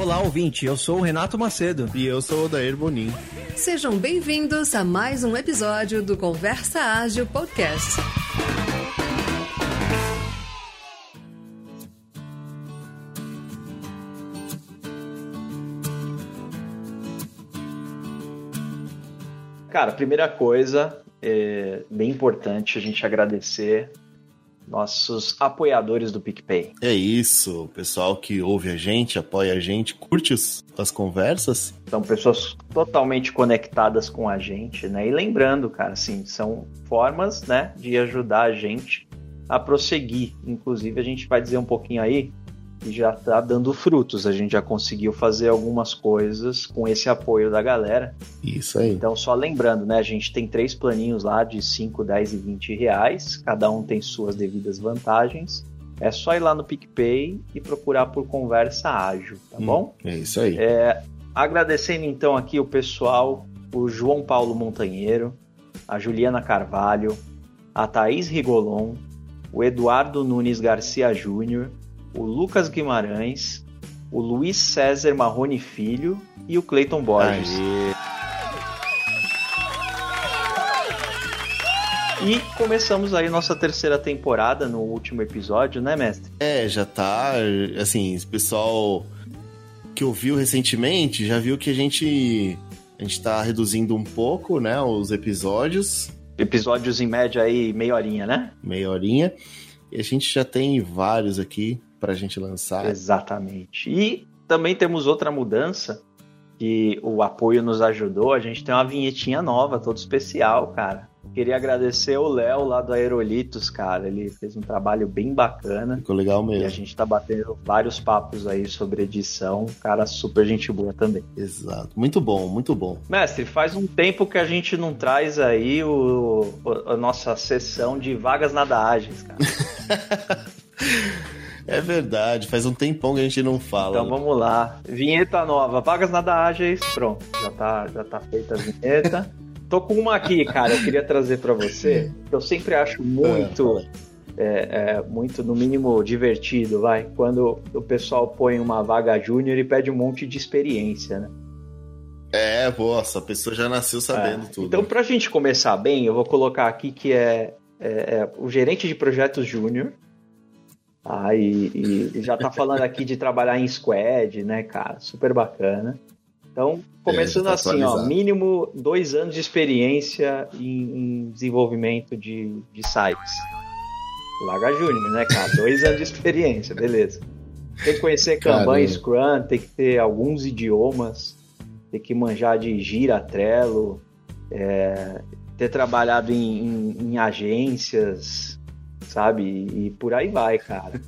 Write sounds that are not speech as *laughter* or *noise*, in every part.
Olá, ouvinte. Eu sou o Renato Macedo. E eu sou o Dair Bonin. Sejam bem-vindos a mais um episódio do Conversa Ágil Podcast. Cara, primeira coisa, é bem importante a gente agradecer nossos apoiadores do PicPay. É isso, pessoal que ouve a gente, apoia a gente, curte as, as conversas. São pessoas totalmente conectadas com a gente, né? E lembrando, cara, assim, são formas, né, de ajudar a gente a prosseguir. Inclusive, a gente vai dizer um pouquinho aí que já está dando frutos. A gente já conseguiu fazer algumas coisas com esse apoio da galera. Isso aí. Então, só lembrando, né? A gente tem três planinhos lá de 5, 10 e 20 reais. Cada um tem suas devidas vantagens. É só ir lá no PicPay e procurar por Conversa Ágil, tá hum, bom? É isso aí. É, agradecendo então aqui o pessoal, o João Paulo Montanheiro, a Juliana Carvalho, a Thaís Rigolon, o Eduardo Nunes Garcia Júnior, o Lucas Guimarães, o Luiz César Marrone Filho e o Cleiton Borges. Aê. E começamos aí nossa terceira temporada no último episódio, né, mestre? É, já tá. Assim, esse pessoal que ouviu recentemente já viu que a gente. A gente tá reduzindo um pouco, né, os episódios. Episódios em média aí, meia horinha, né? Meia horinha. E a gente já tem vários aqui para a gente lançar. Exatamente. E também temos outra mudança que o apoio nos ajudou. A gente tem uma vinhetinha nova, todo especial, cara. Queria agradecer o Léo lá do Aerolitos, cara. Ele fez um trabalho bem bacana. Ficou legal mesmo. E a gente tá batendo vários papos aí sobre edição. Cara, super gente boa também. Exato. Muito bom, muito bom. Mestre, faz um tempo que a gente não traz aí o, a nossa sessão de vagas nada ágeis, cara. *laughs* É verdade, faz um tempão que a gente não fala. Então vamos lá. Vinheta nova, vagas nada ágeis, pronto. Já tá, já tá feita a vinheta. Tô com uma aqui, cara, eu queria trazer para você, eu sempre acho muito, é, é, muito, no mínimo, divertido, vai, quando o pessoal põe uma vaga júnior e pede um monte de experiência, né? É, nossa, a pessoa já nasceu sabendo é. tudo. Então, pra gente começar bem, eu vou colocar aqui que é, é, é o gerente de projetos júnior, ah, e, e, já tá falando aqui de trabalhar em squad, né, cara? Super bacana. Então, começando é, assim, ó, mínimo dois anos de experiência em, em desenvolvimento de, de sites. Laga Júnior, né, cara? Dois anos de experiência, beleza. Tem que conhecer Kanban e Scrum, tem que ter alguns idiomas, tem que manjar de Gira, Trello, é, ter trabalhado em, em, em agências, sabe? E, por aí vai, cara.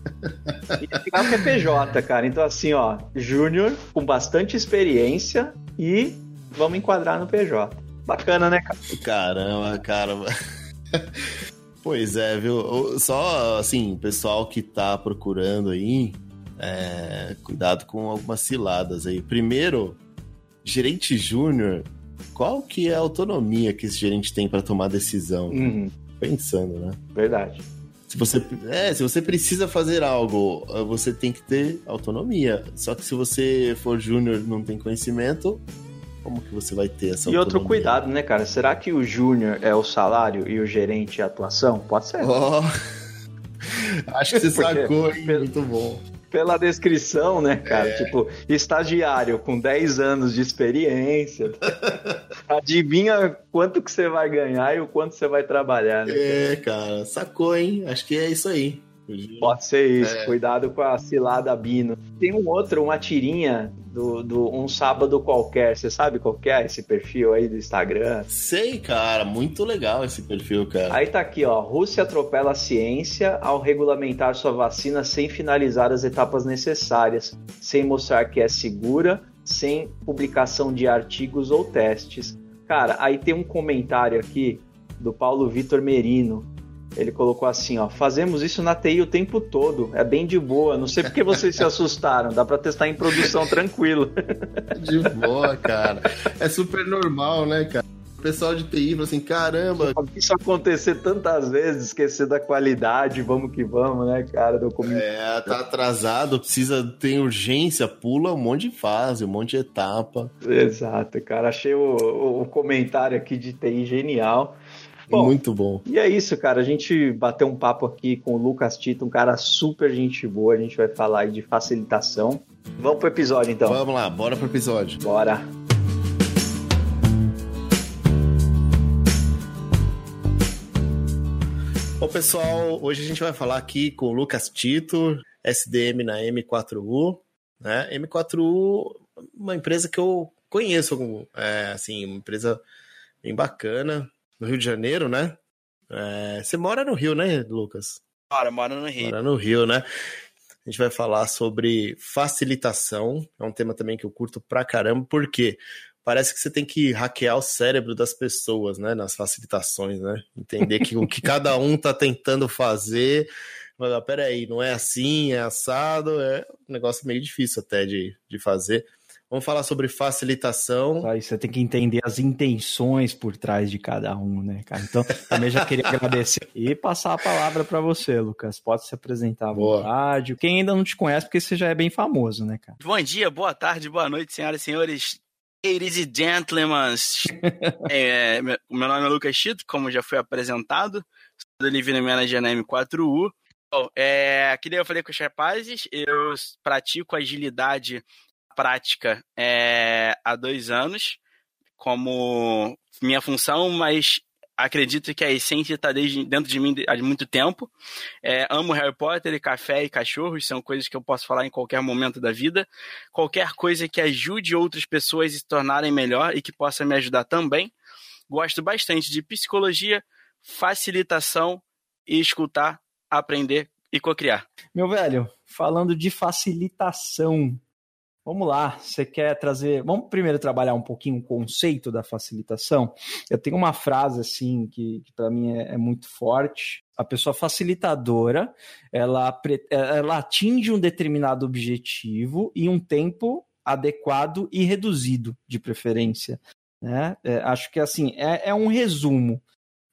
E que é PJ, cara. Então, assim, ó, Júnior com bastante experiência e vamos enquadrar no PJ. Bacana, né, cara? Caramba, caramba. Pois é, viu? Só, assim, pessoal que tá procurando aí, é, cuidado com algumas ciladas aí. Primeiro, gerente júnior, qual que é a autonomia que esse gerente tem para tomar decisão? Uhum. Pensando, né? Verdade. Se você, é, se você precisa fazer algo, você tem que ter autonomia. Só que se você for júnior e não tem conhecimento, como que você vai ter essa E autonomia? outro cuidado, né, cara? Será que o júnior é o salário e o gerente é a atuação? Pode ser. Oh. *laughs* Acho que você *laughs* sacou, hein? Muito bom pela descrição, né, cara? É. Tipo, estagiário com 10 anos de experiência. *laughs* Adivinha quanto que você vai ganhar e o quanto você vai trabalhar, né? É, cara, sacou, hein? Acho que é isso aí. Pode ser isso, é. cuidado com a cilada Bino. Tem um outro, uma tirinha do, do Um Sábado Qualquer. Você sabe qual é esse perfil aí do Instagram? Sei, cara, muito legal esse perfil, cara. Aí tá aqui, ó. Rússia atropela a ciência ao regulamentar sua vacina sem finalizar as etapas necessárias, sem mostrar que é segura, sem publicação de artigos ou testes. Cara, aí tem um comentário aqui do Paulo Vitor Merino, ele colocou assim, ó, fazemos isso na TI o tempo todo, é bem de boa, não sei porque vocês se assustaram, dá para testar em produção tranquilo. *laughs* De boa, cara. É super normal, né, cara? pessoal de TI falou assim: caramba. Isso acontecer tantas vezes, esquecer da qualidade, vamos que vamos, né, cara? Do É, tá atrasado, precisa, tem urgência, pula um monte de fase, um monte de etapa. Exato, cara. Achei o, o comentário aqui de TI genial. Bom, Muito bom. E é isso, cara. A gente bateu um papo aqui com o Lucas Tito, um cara super gente boa. A gente vai falar aí de facilitação. Vamos pro episódio, então. Vamos lá, bora pro episódio. Bora. Bom, pessoal, hoje a gente vai falar aqui com o Lucas Tito, SDM na M4U. Né? M4U, uma empresa que eu conheço, é, assim, uma empresa bem bacana, no Rio de Janeiro, né? É, você mora no Rio, né, Lucas? Mora, mora no Rio. Mora no Rio, né? A gente vai falar sobre facilitação, é um tema também que eu curto pra caramba, porque parece que você tem que hackear o cérebro das pessoas, né, nas facilitações, né? Entender que o que *laughs* cada um tá tentando fazer, mas, peraí, não é assim, é assado, é um negócio meio difícil até de, de fazer. Vamos falar sobre facilitação. Aí você tem que entender as intenções por trás de cada um, né, cara? Então, também já queria agradecer e passar a palavra para você, Lucas. Pode se apresentar à Boa. vontade. Quem ainda não te conhece, porque você já é bem famoso, né, cara? Bom dia, boa tarde, boa noite, senhoras e senhores. Ladies e gentlemen, é, meu nome é Lucas Chito, como já foi apresentado, sou Delivery Manager na M4U. Bom, é, que daí eu falei com os rapazes, eu pratico agilidade prática é, há dois anos como minha função, mas acredito que a essência está dentro de mim há muito tempo. É, amo Harry Potter e café e cachorros, são coisas que eu posso falar em qualquer momento da vida. Qualquer coisa que ajude outras pessoas a se tornarem melhor e que possa me ajudar também. Gosto bastante de psicologia, facilitação e escutar, aprender e cocriar. Meu velho, falando de facilitação, vamos lá. Você quer trazer. Vamos primeiro trabalhar um pouquinho o conceito da facilitação. Eu tenho uma frase assim que, que para mim é, é muito forte. A pessoa facilitadora, ela, ela atinge um determinado objetivo em um tempo adequado e reduzido, de preferência. Né? É, acho que assim é, é um resumo.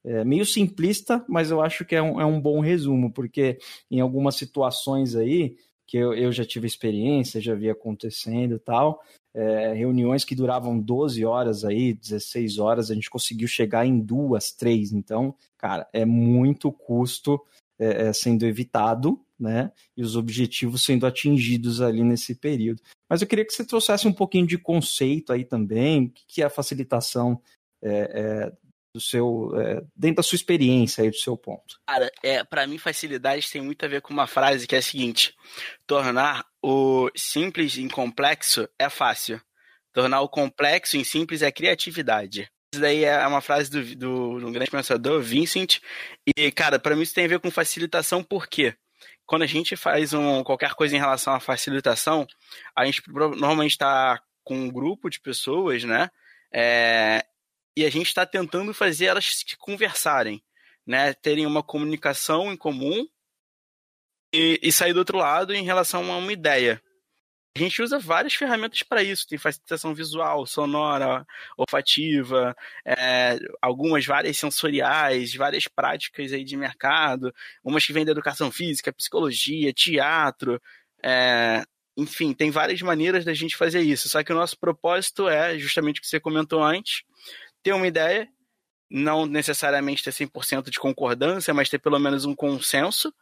É meio simplista, mas eu acho que é um, é um bom resumo, porque em algumas situações aí, que eu, eu já tive experiência, já vi acontecendo e tal, é, reuniões que duravam 12 horas aí, 16 horas, a gente conseguiu chegar em duas, três. Então, cara, é muito custo é, é, sendo evitado, né? E os objetivos sendo atingidos ali nesse período. Mas eu queria que você trouxesse um pouquinho de conceito aí também, o que, é a facilitação é, é, do seu é, dentro da sua experiência aí do seu ponto. Cara, é, para mim, facilidade tem muito a ver com uma frase que é a seguinte: tornar o simples em complexo é fácil. Tornar o complexo em simples é criatividade. Isso daí é uma frase do, do, do grande pensador, Vincent. E, cara, para mim isso tem a ver com facilitação, por quê? Quando a gente faz um, qualquer coisa em relação à facilitação, a gente normalmente está com um grupo de pessoas, né? É, e a gente está tentando fazer elas se conversarem, né? Terem uma comunicação em comum e, e sair do outro lado em relação a uma ideia. A gente usa várias ferramentas para isso. Tem facilitação visual, sonora, olfativa, é, algumas várias sensoriais, várias práticas aí de mercado, umas que vêm da educação física, psicologia, teatro, é, enfim, tem várias maneiras da gente fazer isso. Só que o nosso propósito é justamente o que você comentou antes, ter uma ideia, não necessariamente ter 100% de concordância, mas ter pelo menos um consenso.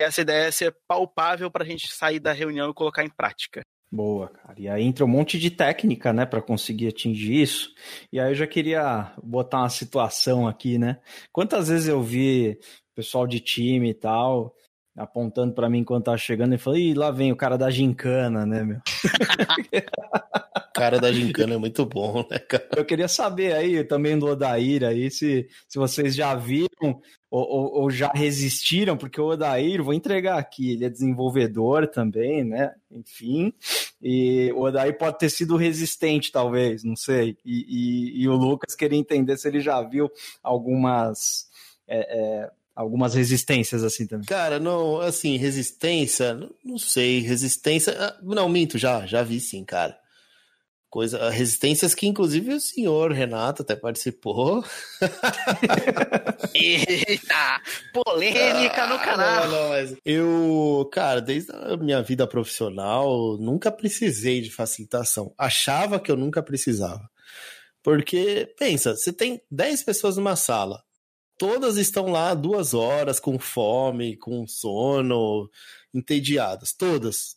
Essa ideia é ser palpável para a gente sair da reunião e colocar em prática. Boa, cara. E aí entra um monte de técnica, né, para conseguir atingir isso. E aí eu já queria botar uma situação aqui, né? Quantas vezes eu vi pessoal de time e tal apontando para mim enquanto tava chegando e falando, ih, lá vem o cara da gincana, né, meu? *laughs* cara da gincana é muito bom, né, cara? Eu queria saber aí também do Odair aí, se, se vocês já viram ou, ou, ou, já resistiram, porque o Odair, vou entregar aqui, ele é desenvolvedor também, né? Enfim, e o Odair pode ter sido resistente, talvez, não sei. E, e, e o Lucas queria entender se ele já viu algumas. É, é, algumas resistências assim também. Cara, não, assim, resistência, não sei, resistência, não, minto, já, já vi sim, cara. Coisa, resistências que, inclusive, o senhor Renato até participou. *laughs* Eita! Polêmica no canal! Não, não, mas eu, cara, desde a minha vida profissional, nunca precisei de facilitação. Achava que eu nunca precisava. Porque, pensa, você tem 10 pessoas numa sala. Todas estão lá duas horas, com fome, com sono, entediadas. Todas.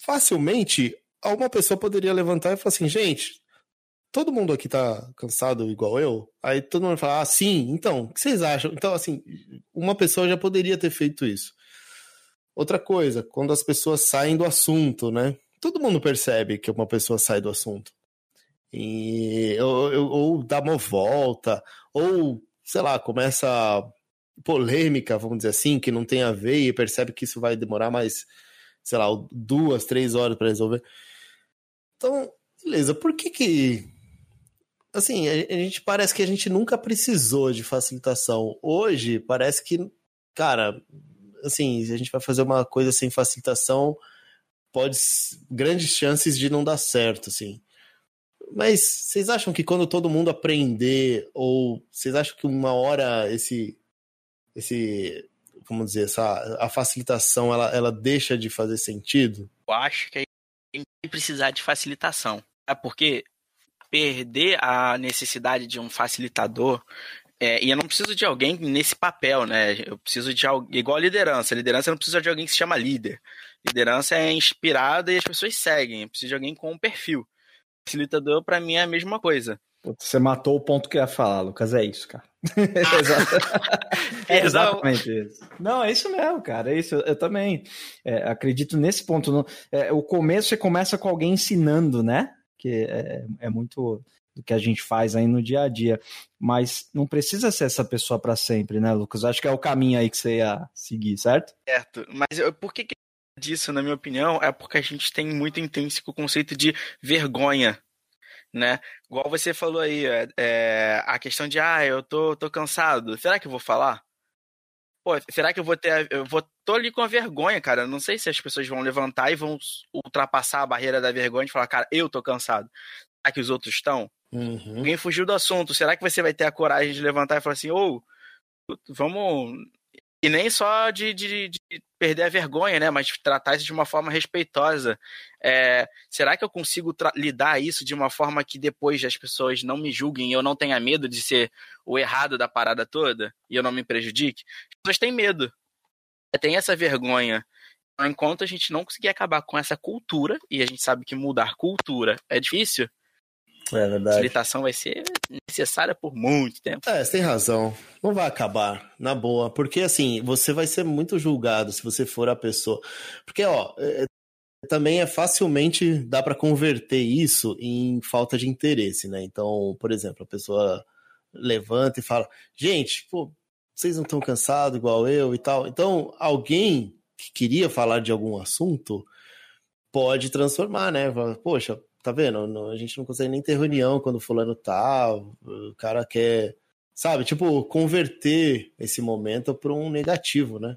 Facilmente, alguma pessoa poderia levantar e falar assim, gente, todo mundo aqui tá cansado igual eu? Aí todo mundo fala, ah, sim, então, o que vocês acham? Então, assim, uma pessoa já poderia ter feito isso. Outra coisa, quando as pessoas saem do assunto, né? Todo mundo percebe que uma pessoa sai do assunto. E, ou, ou dá uma volta, ou, sei lá, começa polêmica, vamos dizer assim, que não tem a ver e percebe que isso vai demorar mais, sei lá, duas, três horas para resolver. Então, beleza, por que que. Assim, a, gente parece que a gente nunca precisou de facilitação. Hoje, parece que, cara, assim, a gente vai fazer uma coisa sem facilitação, pode. grandes chances de não dar certo, assim. Mas vocês acham que quando todo mundo aprender, ou vocês acham que uma hora esse. esse vamos dizer, essa, a facilitação ela, ela deixa de fazer sentido? Eu acho que precisar de facilitação. É porque perder a necessidade de um facilitador é, e eu não preciso de alguém nesse papel, né? Eu preciso de alguém, igual a liderança. A liderança não precisa de alguém que se chama líder. Liderança é inspirada e as pessoas seguem. Eu preciso de alguém com um perfil. Facilitador, para mim, é a mesma coisa. Você matou o ponto que eu ia falar, Lucas. É isso, cara. *laughs* *laughs* é exatamente isso. Não, é isso mesmo, cara. É isso. Eu, também é, acredito nesse ponto. É, o começo você começa com alguém ensinando, né? Que é, é muito do que a gente faz aí no dia a dia. Mas não precisa ser essa pessoa para sempre, né, Lucas? Acho que é o caminho aí que você ia seguir, certo? Certo. Mas eu, por que, que disso, na minha opinião, é porque a gente tem muito intrínseco o conceito de vergonha né? Igual você falou aí, é, é, a questão de, ah, eu tô, tô cansado, será que eu vou falar? Pô, será que eu vou ter, eu vou, tô ali com a vergonha, cara, não sei se as pessoas vão levantar e vão ultrapassar a barreira da vergonha e falar, cara, eu tô cansado. Será que os outros estão? Uhum. Alguém fugiu do assunto, será que você vai ter a coragem de levantar e falar assim, ou, oh, vamos e nem só de, de, de, perder a vergonha, né? Mas tratar isso de uma forma respeitosa. É, será que eu consigo lidar isso de uma forma que depois as pessoas não me julguem e eu não tenha medo de ser o errado da parada toda e eu não me prejudique? As pessoas têm medo. Tem essa vergonha. Enquanto a gente não conseguir acabar com essa cultura, e a gente sabe que mudar cultura é difícil, é verdade. Facilitação vai ser necessária por muito tempo. É, você tem razão. Não vai acabar, na boa. Porque, assim, você vai ser muito julgado se você for a pessoa. Porque, ó, é, também é facilmente dá para converter isso em falta de interesse, né? Então, por exemplo, a pessoa levanta e fala: gente, pô, vocês não estão cansados igual eu e tal. Então, alguém que queria falar de algum assunto pode transformar, né? Poxa, tá vendo? a gente não consegue nem ter reunião quando fulano tá, o cara quer, sabe, tipo, converter esse momento para um negativo, né?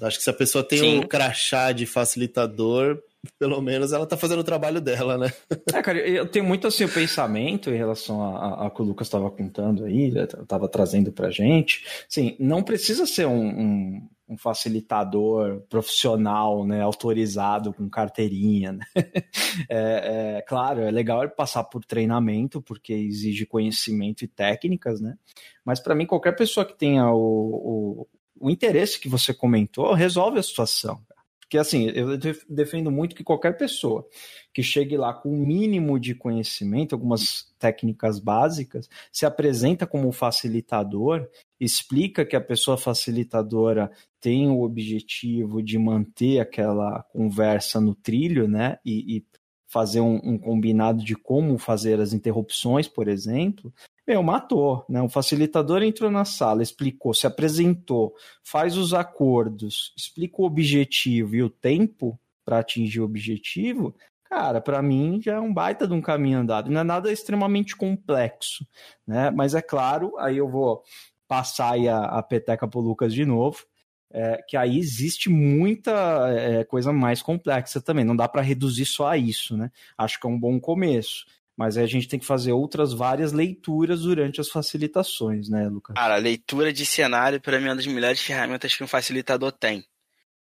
Acho que se a pessoa tem Sim. um crachá de facilitador, pelo menos ela tá fazendo o trabalho dela, né? É, cara, eu tenho muito assim o pensamento em relação a, a, que o Lucas estava contando aí, estava trazendo pra gente. Sim, não precisa ser um, um, um facilitador profissional, né, autorizado com carteirinha. Né? *laughs* É, é, claro, é legal passar por treinamento porque exige conhecimento e técnicas, né? Mas para mim qualquer pessoa que tenha o, o, o interesse que você comentou resolve a situação. Porque assim, eu defendo muito que qualquer pessoa que chegue lá com o um mínimo de conhecimento, algumas técnicas básicas, se apresenta como facilitador, explica que a pessoa facilitadora tem o objetivo de manter aquela conversa no trilho, né? E, e fazer um, um, combinado de como fazer as interrupções, por exemplo, meu, matou, né? O facilitador entrou na sala, explicou, se apresentou, faz os acordos, explica o objetivo e o tempo para atingir o objetivo, cara, para mim já é um baita de um caminho andado. Não é nada extremamente complexo, né? Mas é claro, aí eu vou passar aí a, a peteca pro Lucas de novo. é, que aí existe muita é, coisa mais complexa também. Não dá para reduzir só a isso, né? Acho que é um bom começo. Mas a gente tem que fazer outras várias leituras durante as facilitações, né, Lucas? Cara, leitura de cenário para mim é uma das melhores ferramentas que um facilitador tem.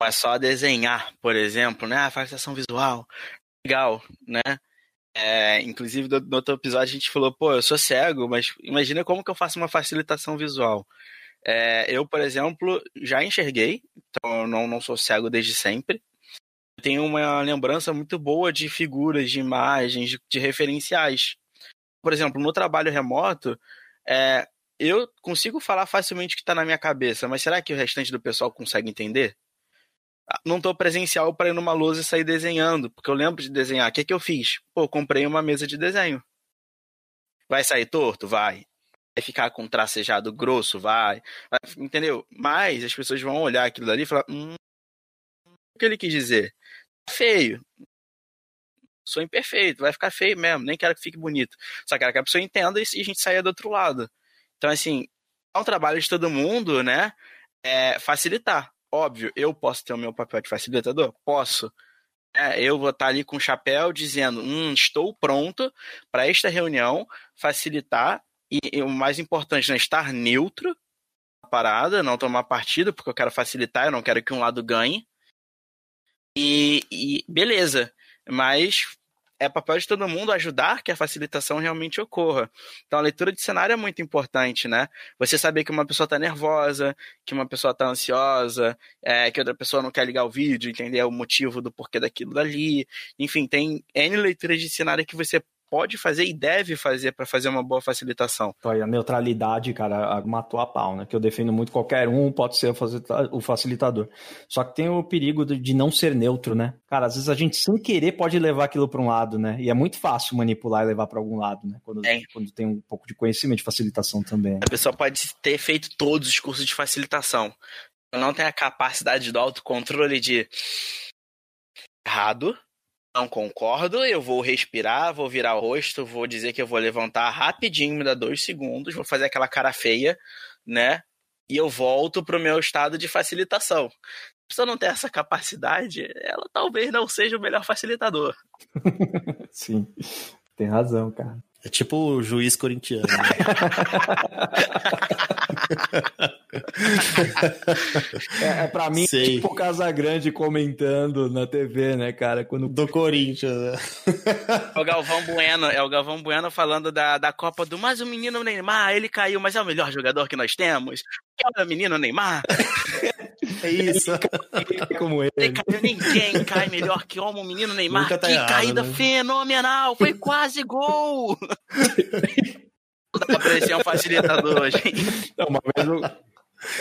É só desenhar, por exemplo, né? A facilitação visual, legal, né? É, inclusive, no, no outro episódio a gente falou, pô, eu sou cego, mas imagina como que eu faço uma facilitação visual. É, eu, por exemplo, já enxerguei, então eu não, não sou cego desde sempre. Tenho uma lembrança muito boa de figuras, de imagens, de, de referenciais. Por exemplo, no trabalho remoto, é, eu consigo falar facilmente o que está na minha cabeça, mas será que o restante do pessoal consegue entender? não tô presencial para ir numa lousa e sair desenhando, porque eu lembro de desenhar. O que, que eu fiz? Pô, comprei uma mesa de desenho. Vai sair torto? Vai. Vai ficar com tracejado grosso? Vai. Vai. Entendeu? Mas as pessoas vão olhar aquilo dali e falar: hum, o que ele quis dizer? Feio. Sou imperfeito, vai ficar feio mesmo, nem quero que fique bonito. Só quero que a pessoa entenda e a gente saia do outro lado. Então, assim, é um trabalho de todo mundo, né? É facilitar Óbvio, eu posso ter o meu papel de facilitador? Posso. É, eu vou estar ali com o chapéu dizendo: hum, estou pronto para esta reunião facilitar e, e, o mais importante, né, estar neutro na parada, não tomar partido, porque eu quero facilitar, eu não quero que um lado ganhe. E, e beleza, mas é papel de todo mundo ajudar que a facilitação realmente ocorra. Então, a leitura de cenário é muito importante, né? Você saber que uma pessoa está nervosa, que uma pessoa está ansiosa, é, que outra pessoa não quer ligar o vídeo, entender o motivo do porquê daquilo dali. Enfim, tem N leituras de cenário que você pode fazer e deve fazer para fazer uma boa facilitação. A neutralidade, cara, matou a pau, né? Que eu defendo muito qualquer um pode ser o facilitador. Só que tem o perigo de não ser neutro, né? Cara, às vezes a gente sem querer pode levar aquilo para um lado, né? E é muito fácil manipular e levar para algum lado, né? Quando, é. quando tem um pouco de conhecimento de facilitação também. A pessoa pode ter feito todos os cursos de facilitação. Não tem a capacidade do autocontrole de errado, não concordo, eu vou respirar, vou virar o rosto, vou dizer que eu vou levantar rapidinho, me dá dois segundos, vou fazer aquela cara feia, né? E eu volto pro meu estado de facilitação. Se pessoa não tem essa capacidade, ela talvez não seja o melhor facilitador. *laughs* Sim, tem razão, cara. É tipo o juiz corintiano. Né? é, é pra mim, Sei. tipo o Casagrande comentando na TV, né, cara? Quando... Do Corinthians, né? É o Galvão Bueno, é o Galvão Bueno falando da, da Copa do Mas o menino Neymar, ele caiu, mas é o melhor jogador que nós temos. O menino Neymar. É isso. como ele. Caiu, ninguém cai melhor que o menino Neymar. Tá que errado, caída né? fenomenal! Foi quase gol! Dá pra parecer um facilitador, gente. Não, uma vez eu,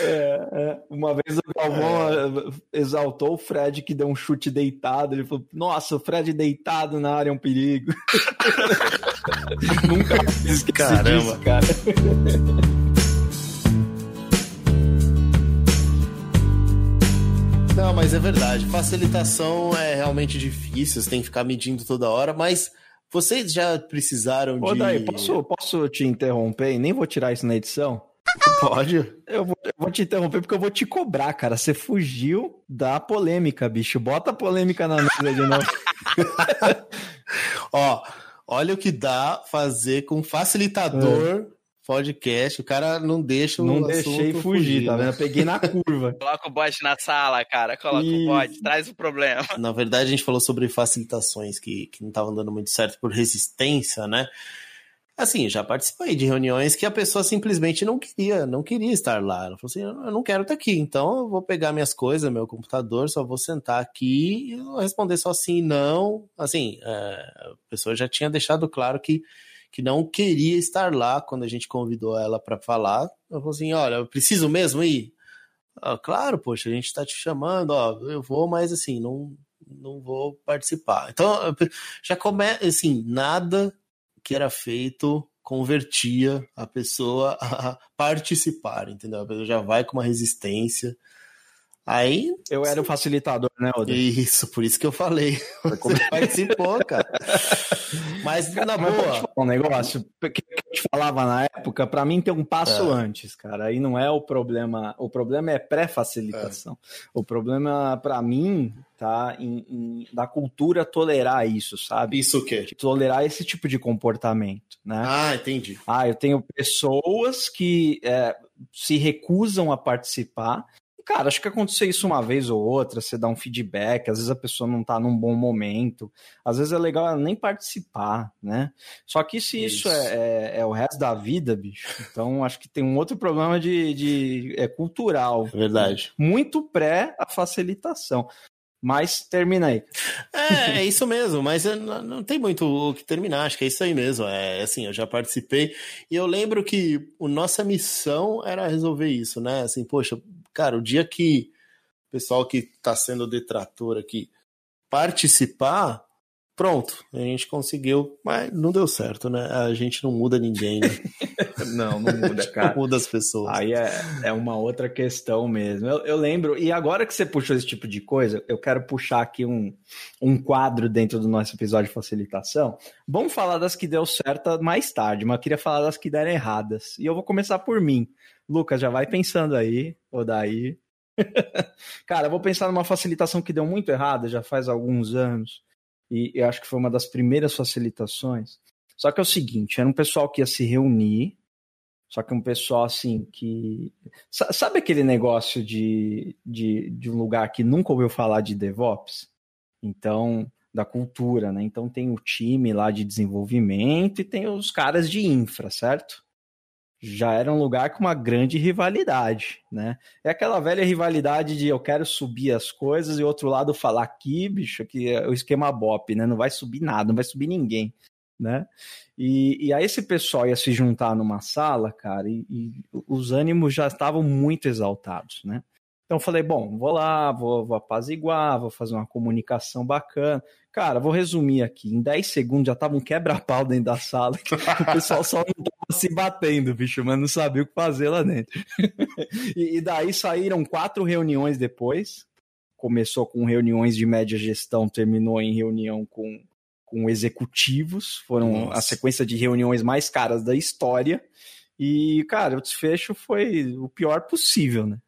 é, é, uma vez o Galvão é. exaltou o Fred que deu um chute deitado. Ele falou: Nossa, o Fred deitado na área é um perigo. *laughs* Nunca esqueci Caramba. disso, cara. Não, mas é verdade. Facilitação é realmente difícil, você tem que ficar medindo toda hora, mas vocês já precisaram Ô, de. Daí, posso, posso te interromper e nem vou tirar isso na edição? *laughs* Pode. Eu vou, eu vou, te interromper porque eu vou te cobrar, cara. Você fugiu da polêmica, bicho. Bota a polêmica na mesa de novo. *laughs* Ó, olha o que dá fazer com facilitador. É podcast, o cara não deixa o Não deixei fugir, fugir, tá vendo? Eu peguei na curva. *laughs* Coloca o bot na sala, cara. Coloca Isso. o bot, traz o problema. *laughs* Na verdade, a gente falou sobre facilitações que, que não estavam dando muito certo por resistência, né? Assim, já participei de reuniões que a pessoa simplesmente não queria, não queria estar lá. Ela falou assim: eu não quero estar aqui, então eu vou pegar minhas coisas, meu computador, só vou sentar aqui e vou responder só sim, não. Assim, é, a pessoa já tinha deixado claro que que não queria estar lá quando a gente convidou ela para falar. Ela falou assim: olha, eu preciso mesmo ir? Ah, claro, poxa, a gente está te chamando, ó, eu vou, mas assim, não, não vou participar. Então, já começa, assim, nada que era feito convertia a pessoa a participar, entendeu? A pessoa já vai com uma resistência. Aí. Eu era o facilitador, né, Oda? Isso, por isso que eu falei. *laughs* Você participou, cara. Mas na Mas boa. um negócio que eu te falava na época, pra mim tem um passo É. antes, cara. Aí não é o problema. O problema é pré-facilitação. O problema, pra mim, tá em, em- da cultura tolerar isso, sabe? Isso o quê? Tolerar esse tipo de comportamento, né? Ah, entendi. Ah, eu tenho pessoas que é, se recusam a participar. Cara, acho que aconteceu isso uma vez ou outra, você dá um feedback, às vezes a pessoa não tá num bom momento, às vezes é legal ela nem participar, né? Só que se isso, Isso. É, é- é o resto da vida, bicho, então acho que tem um outro problema de, de é cultural, É verdade. muito pré a facilitação. Mas termina aí. É, é isso mesmo, mas é, não não tem muito o que terminar, acho que é isso aí mesmo. É assim, eu já participei e eu lembro que a nossa missão era resolver isso, né? Assim, poxa, cara, o dia que o pessoal que tá sendo detrator aqui participar, pronto, a gente conseguiu, mas não deu certo, né? A gente não muda ninguém, né? *laughs* Não, não *laughs* muda, não muda as pessoas. Aí é, é uma outra questão mesmo. Eu, eu lembro, e agora que você puxou esse tipo de coisa, eu quero puxar aqui um, um quadro dentro do nosso episódio de facilitação. Vamos falar das que deu certo mais tarde, mas eu queria falar das que deram erradas. E eu vou começar por mim. Lucas, já vai pensando aí, ou daí. *laughs* Cara, eu vou pensar numa facilitação que deu muito errada, já faz alguns anos. E eu acho que foi uma das primeiras facilitações. Só que é o seguinte, era um pessoal que ia se reunir, só que um pessoal assim que. Sa- Sabe aquele negócio de, de, de um lugar que nunca ouviu falar de DevOps? Então, da cultura, né? Então tem o time lá de desenvolvimento e tem os caras de infra, certo? Já era um lugar com uma grande rivalidade, né? É aquela velha rivalidade de eu quero subir as coisas e outro lado falar aqui, bicho, que é o esquema BOP, né? Não vai subir nada, não vai subir ninguém, né? E, e aí esse pessoal ia se juntar numa sala, cara, e, e os ânimos já estavam muito exaltados, né? Então falei, bom, vou lá, vou, vou apaziguar, vou fazer uma comunicação bacana. Cara, vou resumir aqui. Em 10 segundos já tava um quebra-pau dentro da sala. que *laughs* o pessoal só não tava se batendo, bicho, mas não sabia o que fazer lá dentro. e, e daí saíram quatro reuniões depois. Começou com reuniões de média gestão, terminou em reunião com, com executivos. Foram Nossa. a sequência de reuniões mais caras da história. E, cara, o desfecho foi o pior possível, né?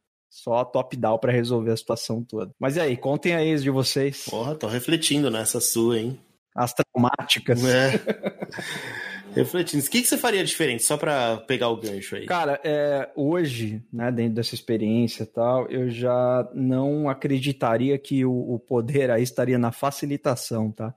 Só top-down para resolver a situação toda. Mas e aí, contem aí de vocês. Porra, tô refletindo nessa sua, hein? As traumáticas. É. *laughs* Refletindo. O que, que você faria diferente, só pra pegar o gancho aí? Cara, é, hoje, né, dentro dessa experiência e tal, eu já não acreditaria que o, o poder aí estaria na facilitação, tá?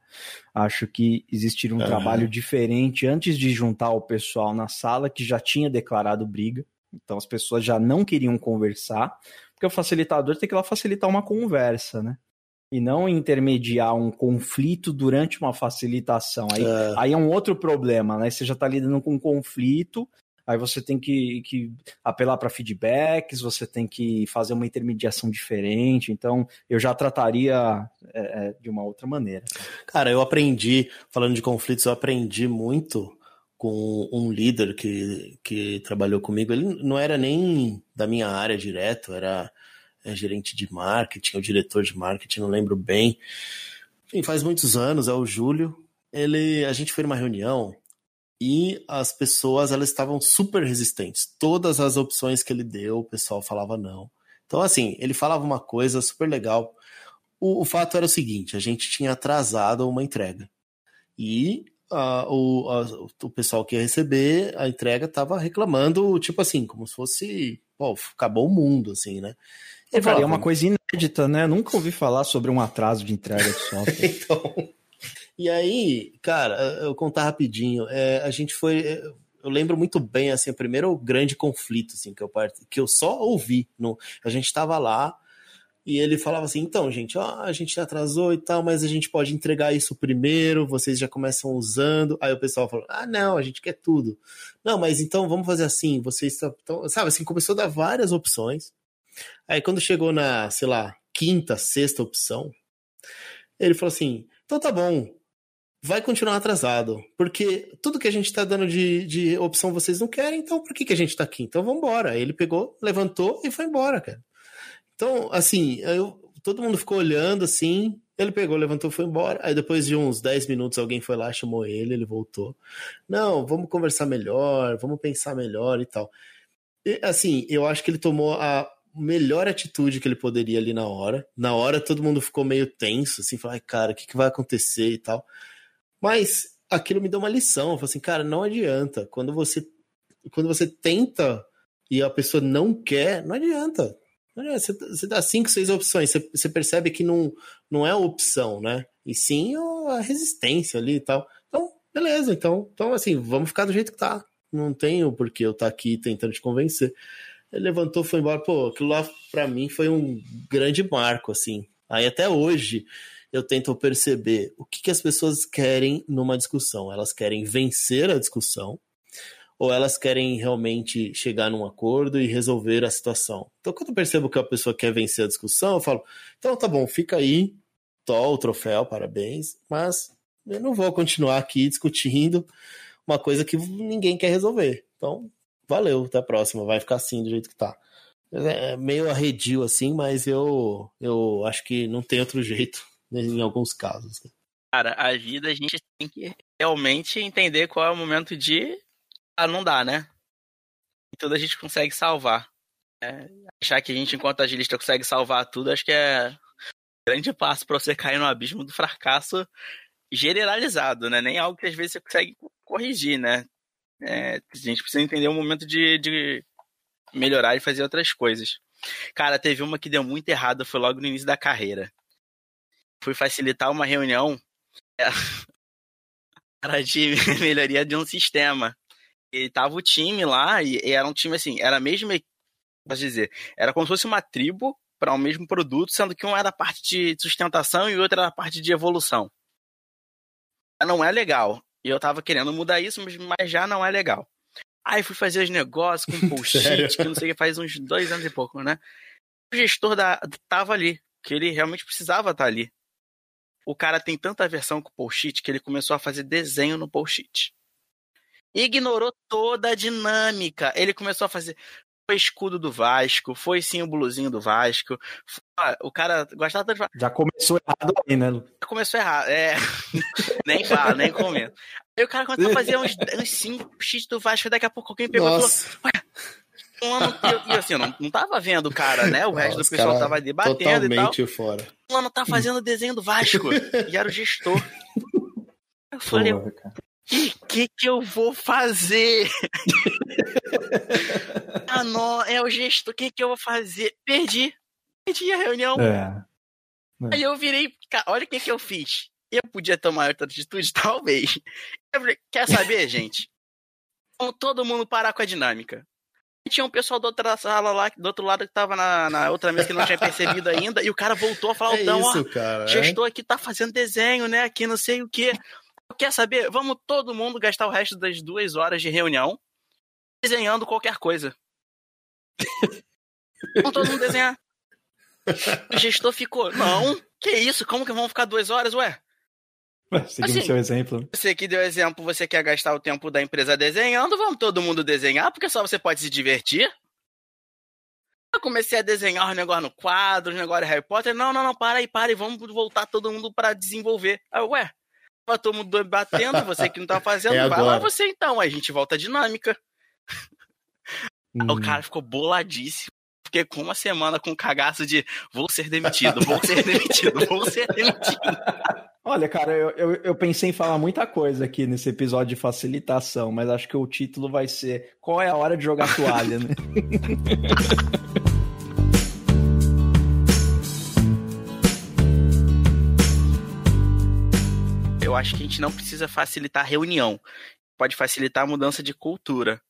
Acho que existiria um Aham. trabalho diferente antes de juntar o pessoal na sala que já tinha declarado briga. Então as pessoas já não queriam conversar, porque o facilitador tem que lá facilitar uma conversa, né? E não intermediar um conflito durante uma facilitação. Aí É. Aí é um outro problema, né? Você já está lidando com um conflito, aí você tem que, que apelar para feedbacks, você tem que fazer uma intermediação diferente. Então, eu já trataria é, é, de uma outra maneira. Cara, eu aprendi, falando de conflitos, eu aprendi muito com um líder que, que trabalhou comigo. Ele não era nem da minha área direto, era é, gerente de marketing, ou diretor de marketing, não lembro bem. Enfim, faz muitos anos, é o Júlio. Ele, a gente foi numa reunião e as pessoas elas estavam super resistentes. Todas as opções que ele deu, o pessoal falava não. Então, assim, ele falava uma coisa super legal. O, o fato era o seguinte: a gente tinha atrasado uma entrega. E ah, o, a- o pessoal que ia receber a entrega estava reclamando, tipo assim, como se fosse, pô, acabou o mundo, assim, né? Cara, é falava, uma coisa inédita, né? Nunca ouvi falar sobre um atraso de entrega de software. *laughs* então. E aí, cara, eu contar rapidinho. É, a gente foi. é, Eu lembro muito bem, assim, o primeiro grande conflito, assim, que eu, part... que eu só ouvi. No... A gente tava lá e ele falava assim: então, gente, ó, a gente atrasou e tal, mas a gente pode entregar isso primeiro, vocês já começam usando. Aí o pessoal falou: ah, não, a gente quer tudo. Não, mas então vamos fazer assim, vocês estão. Sabe, assim, começou a dar várias opções. Aí quando chegou na, sei lá, quinta, sexta opção, ele falou assim: então tá bom, vai continuar atrasado, porque tudo que a gente tá dando de, de opção vocês não querem, então por que, que a gente tá aqui? Então vamos embora. Ele pegou, levantou e foi embora, cara. Então, assim, eu, todo mundo ficou olhando assim. Ele pegou, levantou, foi embora. Aí depois de uns 10 minutos, alguém foi lá, chamou ele, ele voltou. Não, vamos conversar melhor, vamos pensar melhor e tal. E, assim, eu acho que ele tomou a melhor atitude que ele poderia ali na hora. Na hora todo mundo ficou meio tenso, assim, falou, ai, cara, o que, que vai acontecer e tal. Mas aquilo me deu uma lição. Eu falei assim, cara, não adianta. Quando você, quando você tenta e a pessoa não quer, não adianta. Você, dá cinco, seis opções, você, percebe que não, não é opção, né? E sim a resistência ali e tal. Então, beleza, então, então assim, vamos ficar do jeito que tá. Não tenho por que eu estar tá aqui tentando te convencer. Ele levantou, foi embora. Pô, aquilo lá pra mim foi um grande marco, assim. Aí até hoje eu tento perceber o que, que as pessoas querem numa discussão. Elas querem vencer a discussão ou elas querem realmente chegar num acordo e resolver a situação. Então, quando eu percebo que a pessoa quer vencer a discussão, eu falo: então tá bom, fica aí, tó o troféu, parabéns, mas eu não vou continuar aqui discutindo uma coisa que ninguém quer resolver. Então, valeu, até a próxima, vai ficar assim do jeito que tá. É meio arredio assim, mas eu, eu acho que não tem outro jeito né, em alguns casos. Cara, a vida a gente tem que realmente entender qual é o momento de ah, não dá, né? Tudo a gente consegue salvar. É, achar que a gente, enquanto agilista, consegue salvar tudo, acho que é um grande passo para você cair no abismo do fracasso generalizado, né? Nem algo que às vezes você consegue corrigir, né? É, a gente precisa entender o momento de, de melhorar e fazer outras coisas. Cara, teve uma que deu muito errado, foi logo no início da carreira. Fui facilitar uma reunião é, *laughs* era de *laughs* melhoria de um sistema. E tava o time lá, e, e era um time assim, era a mesma, posso dizer, era como se fosse uma tribo para o um mesmo produto, sendo que um era a parte de sustentação e o outro era a parte de evolução. Não é legal. E eu tava querendo mudar isso, mas já não é legal. Aí fui fazer os negócios com *laughs* post-it, que não sei o que, faz uns dois anos e pouco, né? O gestor da, tava ali, que ele realmente precisava estar tá ali. O cara tem tanta aversão com o post-it que ele começou a fazer desenho no post-it ignorou toda a dinâmica. Ele começou a fazer. Foi escudo do Vasco, foi símbolozinho do Vasco. O cara gostava tanto de Já começou errado aí, né, Lu? Já começou errado, é. *laughs* nem fala, nem comenta. Aí o cara começou a fazer uns, uns cinco x do Vasco, daqui a pouco alguém pegou Nossa. e falou: Ué, e assim, eu não, não tava vendo o cara, né? O resto Nossa, do pessoal tava debatendo totalmente e tal. fora. O mano tá fazendo o desenho do Vasco. *laughs* e era o gestor. Eu falei, Porra, o que que eu vou fazer? *laughs* ah, não, é o gesto, o que que eu vou fazer? Perdi. Perdi a reunião. É. É. Aí eu virei, olha o que que eu fiz. Eu podia tomar outra atitude? *laughs* Talvez. Falei, quer saber, *laughs* gente? Vamos todo mundo parar com a dinâmica. E tinha um pessoal da outra sala lá, do outro lado que tava na, na outra mesa que não tinha percebido ainda, e o cara voltou a falar, é então, isso, ó, cara, gestor é? aqui tá fazendo desenho, né, aqui não sei o que. Quer saber? Vamos todo mundo gastar o resto das duas horas de reunião desenhando qualquer coisa. *laughs* Vamos todo mundo desenhar. O gestor ficou, não, que isso? Como que vão ficar duas horas, ué? Seguindo assim, seu exemplo. Você que deu exemplo, você quer gastar o tempo da empresa desenhando, vamos todo mundo desenhar, porque só você pode se divertir. Eu comecei a desenhar os negócios no quadro, os negócios de Harry Potter. Não, não, não, para aí, para aí, vamos voltar todo mundo para desenvolver. Aí, ué, Tava todo mundo batendo, você que não tá *laughs* fazendo, é vai lá você então. Aí a gente volta à dinâmica. Hum. O cara ficou boladíssimo. Fiquei com uma semana com cagaço de vou ser demitido, vou ser *laughs* demitido, vou ser demitido. Olha, cara, eu, eu, eu, pensei em falar muita coisa aqui nesse episódio de facilitação, mas acho que o título vai ser Qual é a hora de jogar toalha, né? *laughs* eu acho que a gente não precisa facilitar reunião. Pode facilitar a mudança de cultura.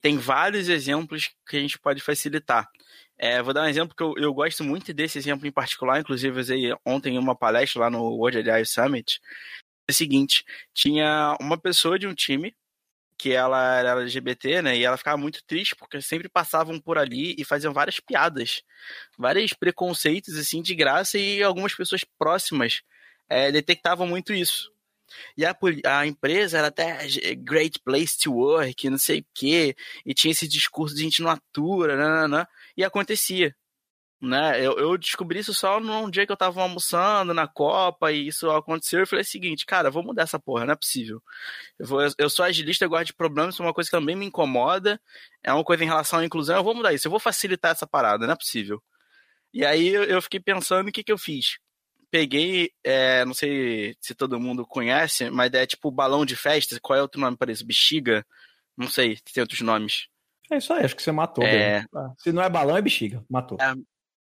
Tem vários exemplos que a gente pode facilitar. É, vou dar um exemplo que eu, eu, gosto muito desse exemplo em particular, inclusive usei ontem uma palestra lá no World Agile Summit. É o seguinte, tinha uma pessoa de um time que ela era LGBT, né? E ela ficava muito triste porque sempre passavam por ali e faziam várias piadas, vários preconceitos assim de graça e algumas pessoas próximas é, detectavam muito isso. E a, a, empresa era até great place to work, não sei o quê, e tinha esse discurso de gente não atura, nananã, e acontecia. né? Eu, eu, descobri isso só num dia que eu tava almoçando na Copa e isso aconteceu. Eu falei o seguinte, cara, vou mudar essa porra, não é possível. Eu, vou, eu sou agilista, eu gosto de problemas, isso é uma coisa que também me incomoda. É uma coisa em relação à inclusão, eu vou mudar isso, eu vou facilitar essa parada, não é possível. E aí eu, eu fiquei pensando o que, que eu fiz. Peguei, é, não sei se todo mundo conhece, mas é tipo balão de festa. Qual é outro nome para isso? Bexiga? Não sei, tem outros nomes. É isso aí, acho que você matou. É... Se não é balão, é bexiga. Matou. É,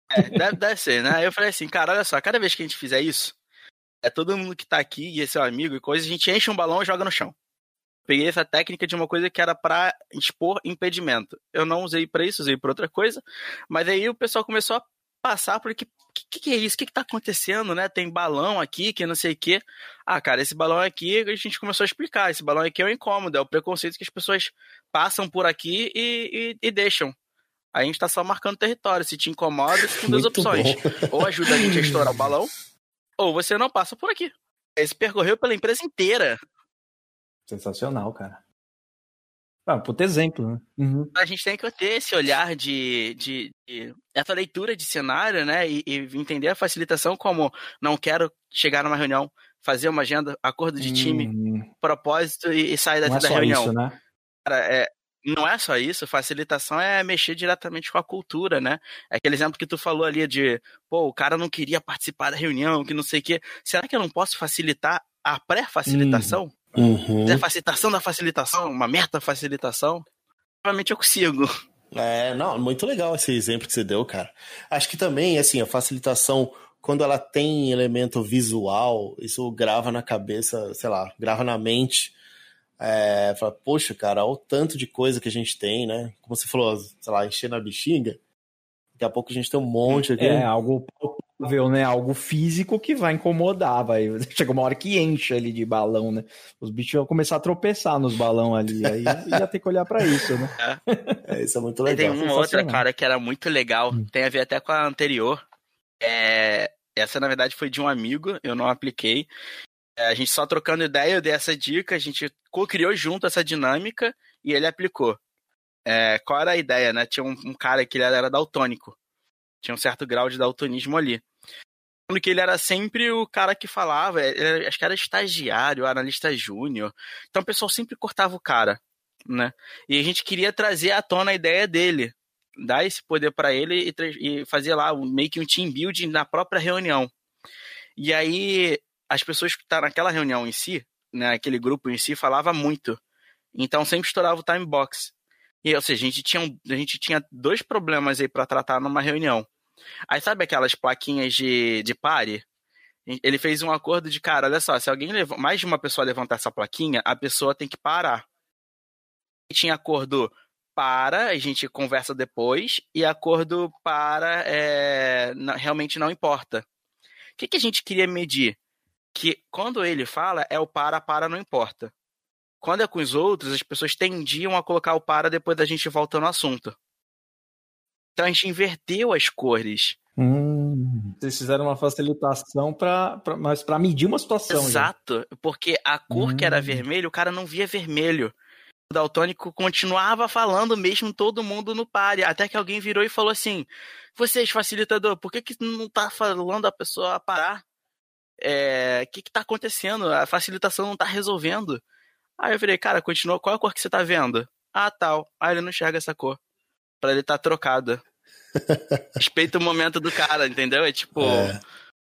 é, deve, deve ser, né? Aí eu falei assim, cara, olha só, cada vez que a gente fizer isso, é todo mundo que tá aqui e é seu amigo e coisa, a gente enche um balão e joga no chão. Peguei essa técnica de uma coisa que era para expor impedimento. Eu não usei para isso, usei para outra coisa, mas aí o pessoal começou a passar por que, que, que é isso? O que, que tá acontecendo, né? Tem balão aqui, que não sei o quê. Ah, cara, esse balão aqui, a gente começou a explicar. Esse balão aqui é o incômodo, é o preconceito que as pessoas passam por aqui e, e, e deixam. A gente tá só marcando território. Se te incomoda, tem duas opções. Bom. *laughs* Ou ajuda a gente a estourar o balão, ou você não passa por aqui. Esse percorreu pela empresa inteira. Sensacional, cara. Ah, puto exemplo, né? Uhum. A gente tem que ter esse olhar de, de, de essa leitura de cenário, né? E, e, entender a facilitação como não quero chegar numa reunião, fazer uma agenda, acordo de time, hum. propósito e, e sair da, é da reunião. Isso, né? Cara, é, não é só isso, facilitação é mexer diretamente com a cultura, né? É aquele exemplo que tu falou ali de, pô, o cara não queria participar da reunião, que não sei o quê. Será que eu não posso facilitar a pré-facilitação? Uhum. A facilitação da facilitação, uma meta-facilitação? Provavelmente eu consigo. É, não, muito legal esse exemplo que você deu, cara. Acho que também, assim, a facilitação, quando ela tem elemento visual, isso grava na cabeça, sei lá, grava na mente é, fala, poxa, cara, olha o tanto de coisa que a gente tem, né? Como você falou, sei lá, encher na bexiga. Daqui a pouco a gente tem um monte aqui. É, algo palpável, né? Algo físico que vai incomodar, vai. *laughs* Chega uma hora que enche ali de balão, né? Os bichos vão começar a tropeçar nos balão ali, aí *laughs* ia ter que olhar para isso, né? É. é. isso é muito legal. Tem uma outra, cara, que era muito legal, hum. tem a ver até com a anterior. É... Essa, na verdade, foi de um amigo, eu não apliquei. É, a gente só trocando ideia, eu dei essa dica, a gente co-criou junto essa dinâmica e ele aplicou. É, qual era a ideia, né? Tinha um, um, cara que ele era daltônico. Tinha um certo grau de daltonismo ali. Sendo que ele era sempre o cara que falava, ele, acho que era estagiário, analista júnior. Então o pessoal sempre cortava o cara, né? E a gente queria trazer à tona a ideia dele, dar esse poder para ele e, e fazer lá meio que um team building na própria reunião. E aí as pessoas que estavam naquela reunião em si, né, aquele grupo em si, falava muito. Então sempre estourava o time box. E, ou seja, a gente tinha, a gente tinha dois problemas aí para tratar numa reunião. Aí sabe aquelas plaquinhas de, de pare? Ele fez um acordo de, cara, olha só, se alguém mais de uma pessoa levantar essa plaquinha, a pessoa tem que parar. E tinha acordo para, a gente conversa depois, e acordo para, é, realmente não importa. O que, que a gente queria medir? que quando ele fala é o para, para, não importa. Quando é com os outros, as pessoas tendiam a colocar o para depois da gente voltando ao assunto. Então a gente inverteu as cores. Hum, vocês fizeram uma facilitação para mas para medir uma situação. Exato, já. porque a cor hum. que era hum. vermelho, o cara não via vermelho. O daltônico continuava falando mesmo todo mundo no pare, até que alguém virou e falou assim: "Vocês facilitador, por que que não tá falando a pessoa parar?" é, o que que tá acontecendo? A facilitação não tá resolvendo. Aí eu falei, cara, continua, qual é a cor que você tá vendo? Ah, tal. Aí ele não enxerga essa cor. Pra ele tá trocada. *laughs* Respeita o momento do cara, entendeu? É tipo, é.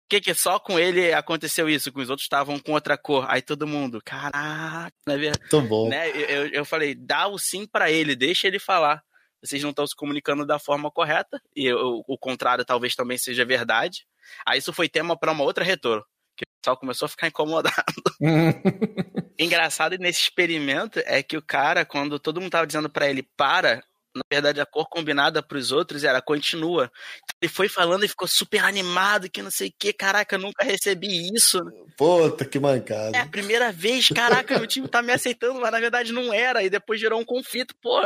que que só com ele aconteceu isso? Com os outros estavam com outra cor. Aí todo mundo, caraca, né? Muito bom. Né? Eu, eu falei, dá o sim para ele, deixa ele falar. Vocês não estão se comunicando da forma correta, e eu, o contrário talvez também seja verdade. Aí isso foi tema para uma outra retorno que o pessoal começou a ficar incomodado. *laughs* Engraçado nesse experimento é que o cara, quando todo mundo tava dizendo para ele para, na verdade a cor combinada para os outros era continua. Ele foi falando e ficou super animado, que não sei o que, caraca, eu nunca recebi isso. Puta, que mancada. É a primeira vez, caraca, meu time tá me aceitando, mas na verdade não era, e depois gerou um conflito, pô.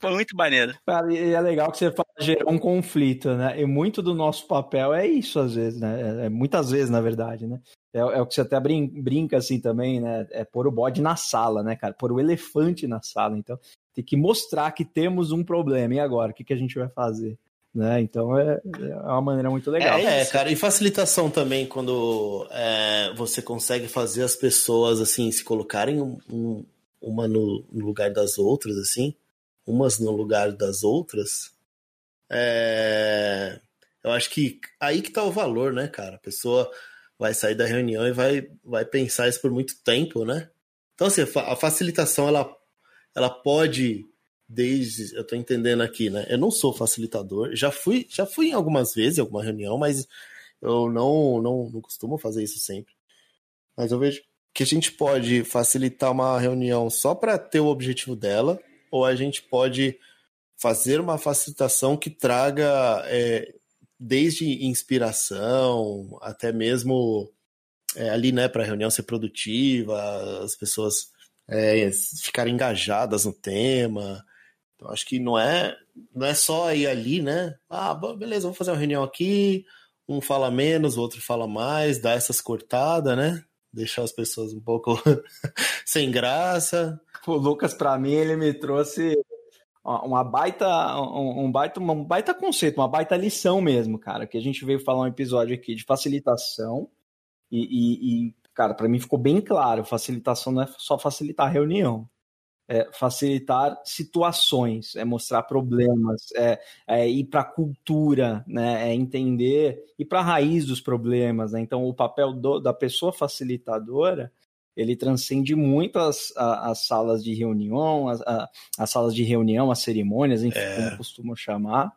Foi muito maneiro. Cara, e é legal que você fala, gerou um conflito, né? E muito do nosso papel é isso, às vezes, né? É, é, muitas vezes, na verdade, né? É, é, o que você até brin brinca assim também, né? É pôr o bode na sala, né, cara? Pôr o elefante na sala. Então, tem que mostrar que temos um problema. E agora? O que, que a gente vai fazer? Né? Então é, é uma maneira muito legal. É, é cara, e facilitação também quando é, você consegue fazer as pessoas assim se colocarem um, um, uma no, no, lugar das outras, assim, umas no lugar das outras. É, eu acho que aí que tá o valor, né, cara? A pessoa vai sair da reunião e vai, vai pensar isso por muito tempo, né? Então, assim, a facilitação, ela, ela pode desde, eu tô entendendo aqui, né? Eu não sou facilitador, já fui, já fui em algumas vezes, em alguma reunião, mas eu não, não, não costumo fazer isso sempre. Mas eu vejo que a gente pode facilitar uma reunião só para ter o objetivo dela, ou a gente pode fazer uma facilitação que traga é, desde inspiração até mesmo é, ali, né, para a reunião ser produtiva, as pessoas é, ficarem engajadas no tema, então, acho que não é, não é só ir ali, né? Ah, beleza, vamos fazer uma reunião aqui, um fala menos, o outro fala mais, dá essas cortadas, né? Deixar as pessoas um pouco *laughs* sem graça. O Lucas, para mim, ele me trouxe uma baita, um, um, baita, um baita conceito, uma baita lição mesmo, cara. Que a gente veio falar um episódio aqui de facilitação e, e, e cara, para mim ficou bem claro, facilitação não é só facilitar a reunião é facilitar situações, é mostrar problemas, é, é ir para cultura, né, é entender, ir para raiz dos problemas. Né? Então, o papel do, da pessoa facilitadora ele transcende muito as, as salas de reunião, as, as salas de reunião, as cerimônias, enfim, é. como costumam chamar.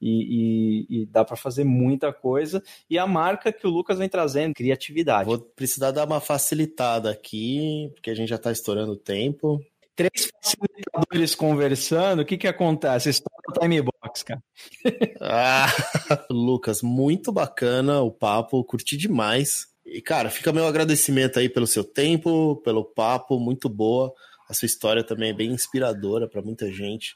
E, e, e, dá para fazer muita coisa. E a marca que o Lucas vem trazendo, criatividade. Vou precisar dar uma facilitada aqui, porque a gente já está estourando o tempo três facilitadores conversando, o que que acontece? Estoura o time box, cara. *laughs* ah, Lucas, muito bacana o papo, curti demais. E, cara, fica meu agradecimento aí pelo seu tempo, pelo papo, muito boa. A sua história também é bem inspiradora para muita gente.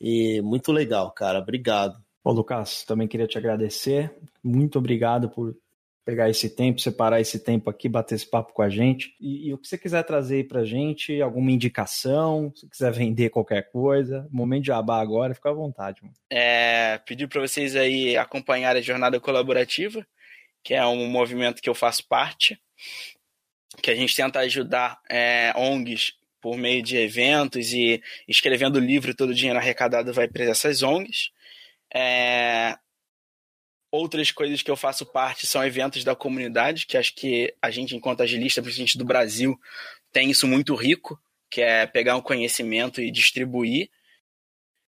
E muito legal, cara. Obrigado. Ô, Lucas, também queria te agradecer. Muito obrigado por pegar esse tempo, separar esse tempo aqui, bater esse papo com a gente. E, e o que você quiser trazer aí pra gente, alguma indicação, se quiser vender qualquer coisa, momento de abar agora, fica à vontade. Mano. É, pedir para vocês aí acompanharem a Jornada Colaborativa, que é um movimento que eu faço parte, que a gente tenta ajudar é, ONGs por meio de eventos e escrevendo livro, todo o dinheiro arrecadado vai para essas ONGs. É, Outras coisas que eu faço parte são eventos da comunidade, que acho que a gente, enquanto agilista, principalmente do Brasil, tem isso muito rico, que é pegar um conhecimento e distribuir.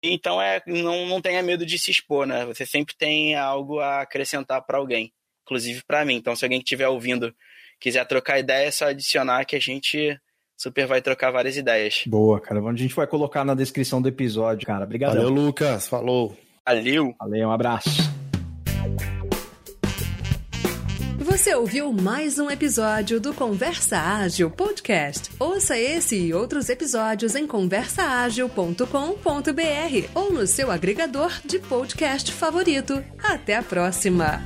Então é não, não tenha medo de se expor, né? Você sempre tem algo a acrescentar para alguém, inclusive para mim. Então se alguém que estiver ouvindo quiser trocar ideia, é só adicionar que a gente super vai trocar várias ideias. Boa, cara. A gente vai colocar na descrição do episódio, cara. Obrigado. Valeu, Lucas. Falou. Valeu. Valeu, um abraço. Você ouviu mais um episódio do Conversa Ágil Podcast. Ouça esse e outros episódios em conversaagil.com.br ou no seu agregador de podcast favorito. Até a próxima!